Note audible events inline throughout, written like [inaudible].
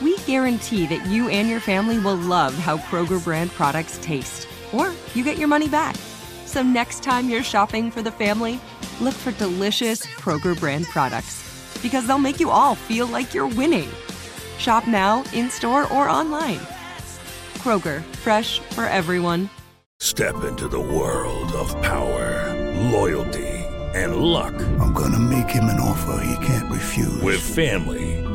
we guarantee that you and your family will love how Kroger brand products taste, or you get your money back. So next time you're shopping for the family, look for delicious Kroger brand products because they'll make you all feel like you're winning. Shop now, in store, or online. Kroger, fresh for everyone. Step into the world of power, loyalty, and luck. I'm gonna make him an offer he can't refuse. With family,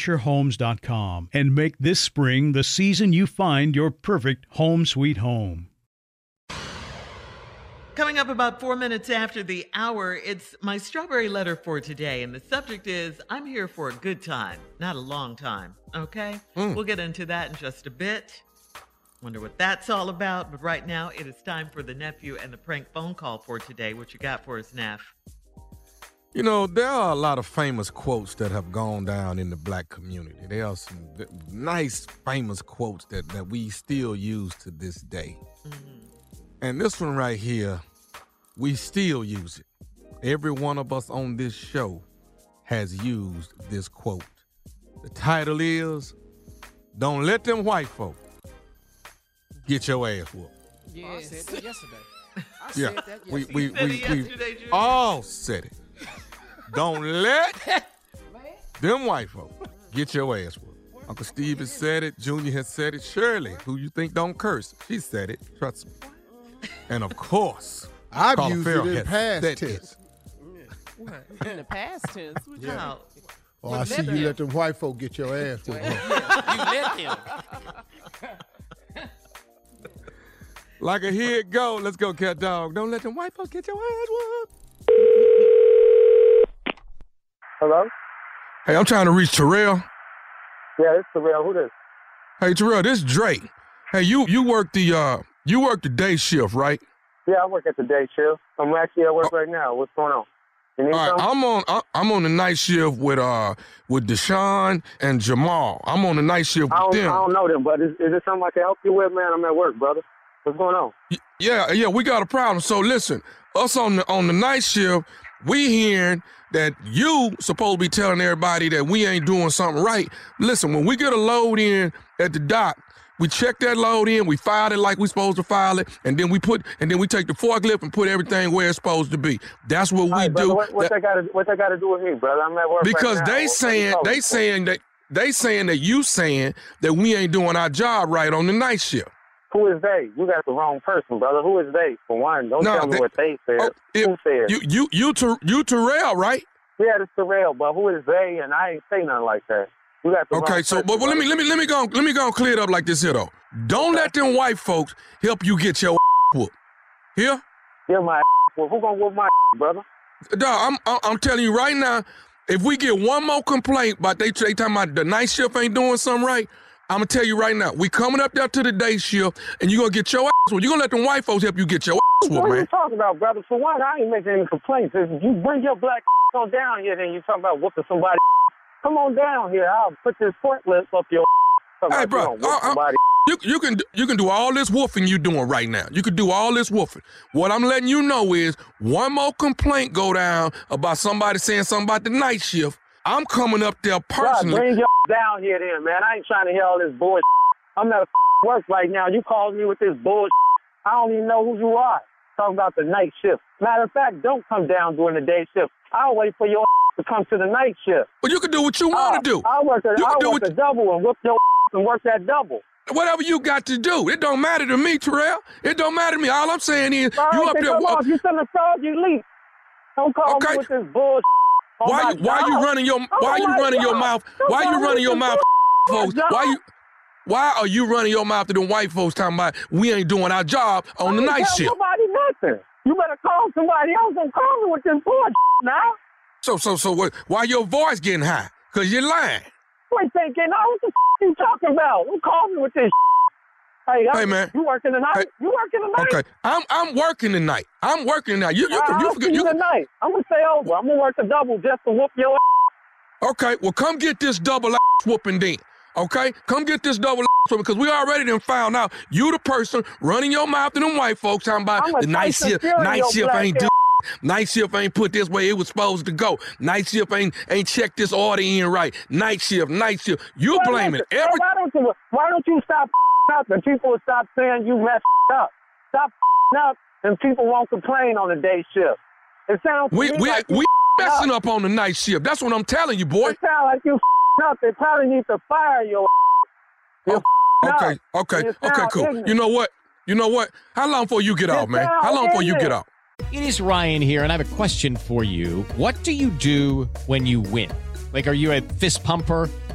FisherHomes.com and make this spring the season you find your perfect home sweet home. Coming up about four minutes after the hour, it's my strawberry letter for today. And the subject is I'm here for a good time, not a long time. Okay? Hmm. We'll get into that in just a bit. Wonder what that's all about. But right now, it is time for the nephew and the prank phone call for today. What you got for us, Neff? You know, there are a lot of famous quotes that have gone down in the black community. There are some nice, famous quotes that, that we still use to this day. Mm-hmm. And this one right here, we still use it. Every one of us on this show has used this quote. The title is Don't Let Them White Folk Get Your Ass Whooped. Yeah, I said that yesterday. [laughs] I Yeah, said that we, yesterday. we, You said we, we all said it. Don't let them white folk get your ass whooped. Uncle Steve has said it. Junior has said it. Shirley, who you think don't curse, she said it. Trust me. And of course, I've Carla used Ferrell it in has past said tense. What? In the past tense. What you mean? Wow. Oh, I see you let them white folk get your ass whooped. You let them. like a here it go. Let's go, cat dog. Don't let them white folks get your ass whooped. Hello? Hey, I'm trying to reach Terrell. Yeah, it's Terrell. Who this? Hey, Terrell, this is Drake. Hey, you you work the uh you work the day shift, right? Yeah, I work at the day shift. I'm actually at work right now. What's going on? All right. I'm on. I'm on the night shift with uh with Deshaun and Jamal. I'm on the night shift with don't, I don't know them, but is, is there something I can help you with, man? I'm at work, brother. What's going on? Yeah, yeah, we got a problem. So listen, us on the on the night shift, we hearing that you supposed to be telling everybody that we ain't doing something right. Listen, when we get a load in at the dock, We check that load in, we file it like we supposed to file it, and then we put and then we take the forklift and put everything where it's supposed to be. That's what we brother, do. What, what That- they got to what they got to do with me, brother? I'm at work because now. they saying they saying that they saying that you saying that we ain't doing our job right on the night shift. Who is they? You got the wrong person, brother. Who is they? For one, don't No, tell me they- what they said. Oh, it- who said? You you you Ter- you Terrell, right? yeah, it's Terrell, but who is they? And I ain't say nothing like that. You got the Okay, wrong so person, but well, let me let me let me go let me go and clear it up like this here though. Don't let them white folks help you get your [laughs] whooped. Here, Get my [laughs] well, who gonna whoop my [laughs] brother? dog. I'm I'm I'm telling you right now. If we get one more complaint about they they talking about the night shift ain't doing something right, I'm gonna tell you right now. We coming up there to the day shift, and you gonna get your ass whooped. You gonna let them white folks help you get your ass What are you talking about, brother? For one, I ain't making any complaints. If you bring your black ass on down here, then you talking about whooping somebody. Come on down here. I'll put this forklift up your. Talking Hey, bro, you uh, uh, somebody. You, you can you can do all this woofing you doing right now. You can do all this woofing. What I'm letting you know is one more complaint go down about somebody saying something about the night shift. I'm coming up there personally. bring your [laughs] down here then, man. I ain't trying to hear all this bullshit. I'm not at [laughs] work right now. You calling me with this bullshit. I don't even know who you are. Talking about the night shift. Matter of fact, don't come down during the day shift. I'll wait for your [laughs] to come to the night shift. But you can do what you want to uh, do. I'll work a, You can I'll do work what- a double and whip your and work that double. Whatever you got to do, it don't matter to me, Terrell. It don't matter to me. All I'm saying is All you right, up there. come you shouldn't have you leave. Don't call Okay. me with this bullshit. On Why you why you running your On why you running your mouth? Why call you running your mouth, [laughs] folks? Why you why are you running your mouth to them white folks talking about we ain't doing our job on the I ain't night shift? Nobody nothing. You better call somebody else. Don't call me with this bullshit now. So so so what? Why your voice getting high? Cause you're lying. Wait, thinking, oh, what the f- [laughs] you talking about? Who called me with this? Hey, Hey, man. you working tonight? Hey. You working tonight? Okay, I'm I'm working tonight. I'm working tonight. You you you forget you. you tonight. I'm gonna stay over. I'm gonna work a double just to whoop your. ass. Okay, well come get this double ass whooping then. Okay, come get this double ass whooping because we already done found out you the person running your mouth to them white folks talking about the night shift. Night shift ain't do. Night shift ain't put this way it was supposed to go. Night shift ain't ain't checked this order in right. Night shift, night shift. You Well, blaming listen, every. Why don't you? Why don't you stop up and people will stop saying you messed up? Stop up and people won't complain on the day shift. It sounds We we like you we messing up on the night shift. That's what I'm telling you, boy. It sounds like you up. They probably need to fire your. You're Okay, oh, up. okay, okay, cool. ignorant. You know what? You know what? How long before you get out, man? How long before you get out? It is Ryan here, and I have a question for you. What do you do when you win? Like, are you a fist pumper?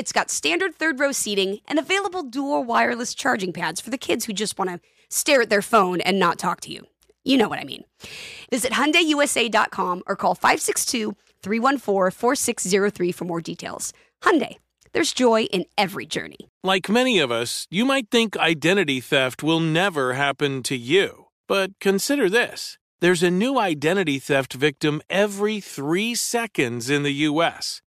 it's got standard third row seating and available dual wireless charging pads for the kids who just want to stare at their phone and not talk to you. You know what I mean. Visit HyundaiUSA.com or call 562-314-4603 for more details. Hyundai, there's joy in every journey. Like many of us, you might think identity theft will never happen to you. But consider this. There's a new identity theft victim every three seconds in the U.S.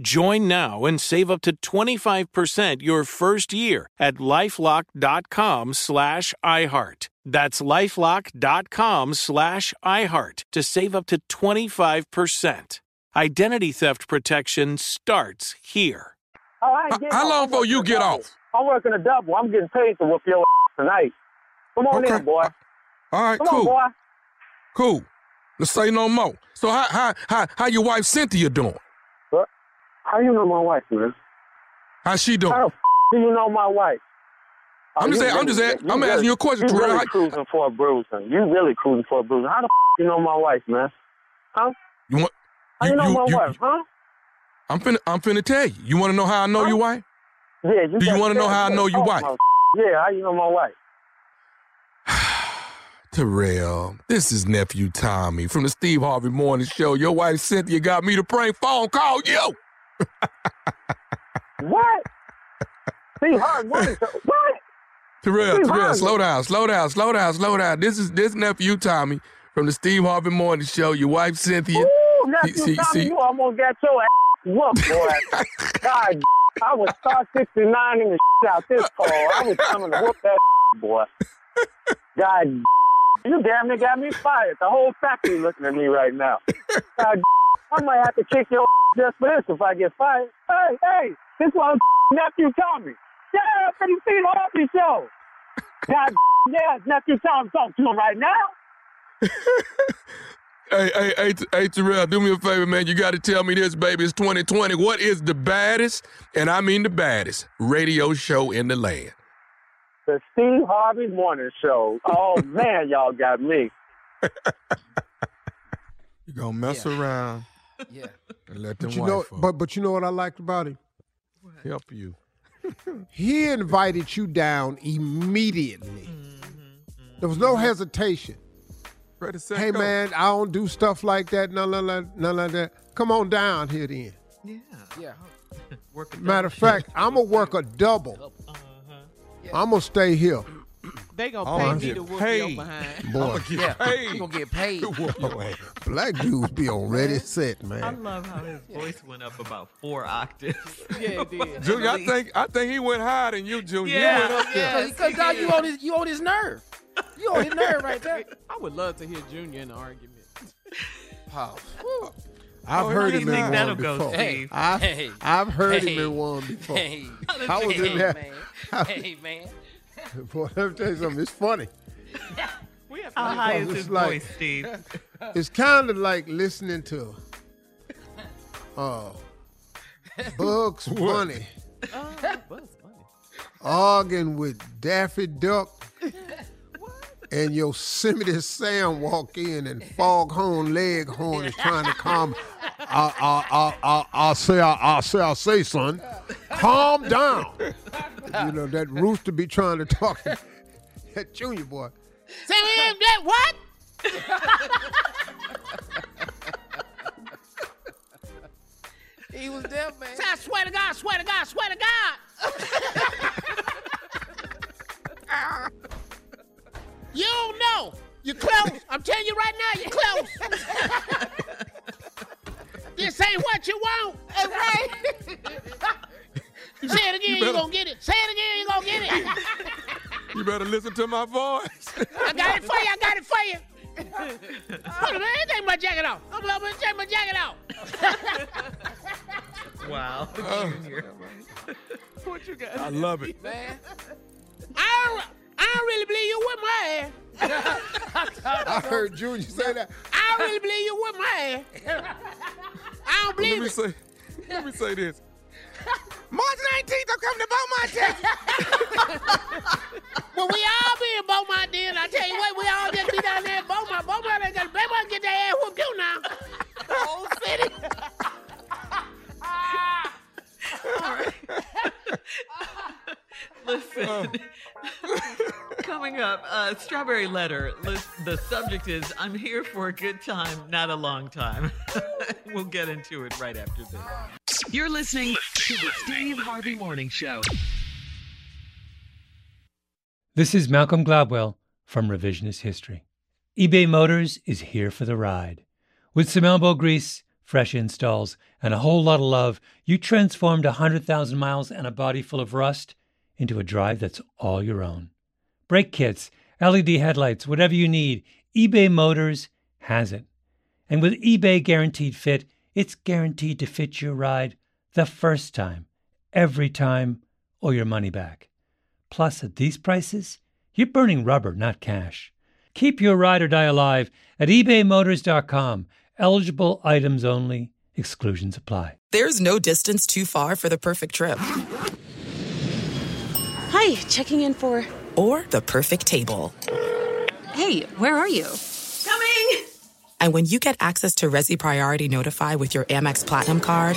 Join now and save up to 25% your first year at lifelock.com slash iHeart. That's lifelock.com slash iHeart to save up to 25%. Identity theft protection starts here. Oh, I ain't getting How off. long before you get double. off? I'm working a double. I'm getting paid to whoop your ass tonight. Come on in, boy. Uh, all right, Come cool. on, boy. Cool. Let's say no more. So how how how how your wife Cynthia doing? How you know my wife, man? How's she doing? How the f- do you know my wife? Oh, I'm just you saying- I'm just really- asking- I'm asking you a question, You really How- cruising for a bruising. You really cruising for a bruising. How the f- you know my wife, man? Huh? You want? How you, know my wife, huh? I'm finna I'm finna tell you. You want to know how I know your wife? Yeah. You Do you want to know how I know your wife? Yeah. How you know my wife? [sighs] Terrell, this is nephew Tommy from the Steve Harvey Morning Show. Your wife Cynthia got me to prank phone call you. What? See, hard morning. What? [laughs] Terrell, Steve Terrell, Harvey. slow down, slow down, slow down, slow down. This is this nephew Tommy from the Steve Harvey Morning Show. Your wife Cynthia. Ooh, nephew See- Tommy, see- you almost got your ass whooped, boy. [laughs] God, I was star 69 in the out this call. I was coming to whoop that [laughs] boy. God, you damn near got me fired. The whole factory looking at me right now. God, I might have to kick your [laughs] just for this if I get fired. Hey, hey, this one [laughs] nephew Tommy. Yeah, for the Steve Harvey show. God, [laughs] yeah, nephew Tommy talking to him right now. Hey, hey, hey, hey, Terrell, do me a favor, man. You got to tell me this, baby. It's 2020. What is the baddest, and I mean the baddest, radio show in the land? The Steve Harvey Morning Show. Oh man, y'all got me. You gonna mess around Yeah. and let them But you white know, folk but but you know what I liked about him? help you. [laughs] He invited you down immediately. Mm-hmm. There was no mm-hmm. hesitation. Ready, set, Hey go. man, I don't do stuff like that. None, none, none, none like that. Come on down here then. Yeah. Yeah. [laughs] Work Matter of fact, I'm gonna work a double. Uh-huh. I'm gonna stay here. They gonna pay I'm me get to whoop paid. your behind. Boy, Yeah. paid. You gonna get paid. [laughs] boy, black dudes be on ready set, man. I love how his [laughs] voice went up about four octaves. Yeah, it did. [laughs] Junior, I think I think he went higher than you, Junior. Yeah. You went up there. Yeah, because he now you on his you on his nerve. You on his nerve right there. I would love to hear Junior in the argument. Pause. I've Oh, heard him in one that'll go, before. Steve? I've, Hey. I've heard Hey. him in one before. Hey, I was in hey, there. man. Hey man. [laughs] Boy, let me tell you something. It's funny. We have How high is It's his like- voice, Steve? It's kind of like listening to uh, Bugs Bunny Uh, Bugs Bunny. arguing with Daffy Duck and Yosemite Sam walk in and Foghorn Leghorn is trying to calm. I, I, I, I, I'll say, I, I'll say, I'll say, son, calm down. You know that rooster be trying to talk. to [laughs] That junior boy. Say him that what? he was there, man. Say, I swear to God, swear to God, swear to God. you don't know. You You're close. I'm telling you right now, you're close. [laughs] this ain't what you want. Right. [laughs] Say it again, you, better- are gonna get it. Say it again, you gonna get it. [laughs] You better listen to my voice. I got it for you. I got it for you. [laughs] Hold on, man. Take my jacket off. I'm gonna take my jacket off. [laughs] Wow. Junior. Uh, what you got? I love it. Man, I don't, I don't really believe you with my ass. I heard Junior say that. I don't really believe you with my ass. I don't believe Let me it. say, let me say this. March 19th, I'm coming to Beaumont, Texas. [laughs] well, we all be in Beaumont then. I tell you what, we all just be down there in Beaumont. Beaumont ain't gonna, Beaumont get their ass whooped too now. The whole city. Listen. [laughs] Coming up, uh, Strawberry Letter. The subject is I'm here for a good time, not a long time. [laughs] we'll get into it right after this. You're listening to the Steve Harvey Morning Show. This is Malcolm Gladwell from Revisionist History. eBay Motors is here for the ride. With some elbow grease, fresh installs, and a whole lot of love, you transformed 100,000 miles and a body full of rust into a drive that's all your own. Brake kits, LED headlights, whatever you need, eBay Motors has it. And with eBay Guaranteed Fit, it's guaranteed to fit your ride the first time, every time, or your money back. Plus, at these prices, you're burning rubber, not cash. Keep your ride or die alive at ebaymotors.com. Eligible items only, exclusions apply. There's no distance too far for the perfect trip. Hi, checking in for. Or the perfect table. Hey, where are you? Coming! And when you get access to Resy Priority Notify with your Amex Platinum card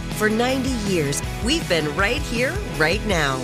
For 90 years, we've been right here, right now.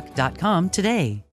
healthlock.com today.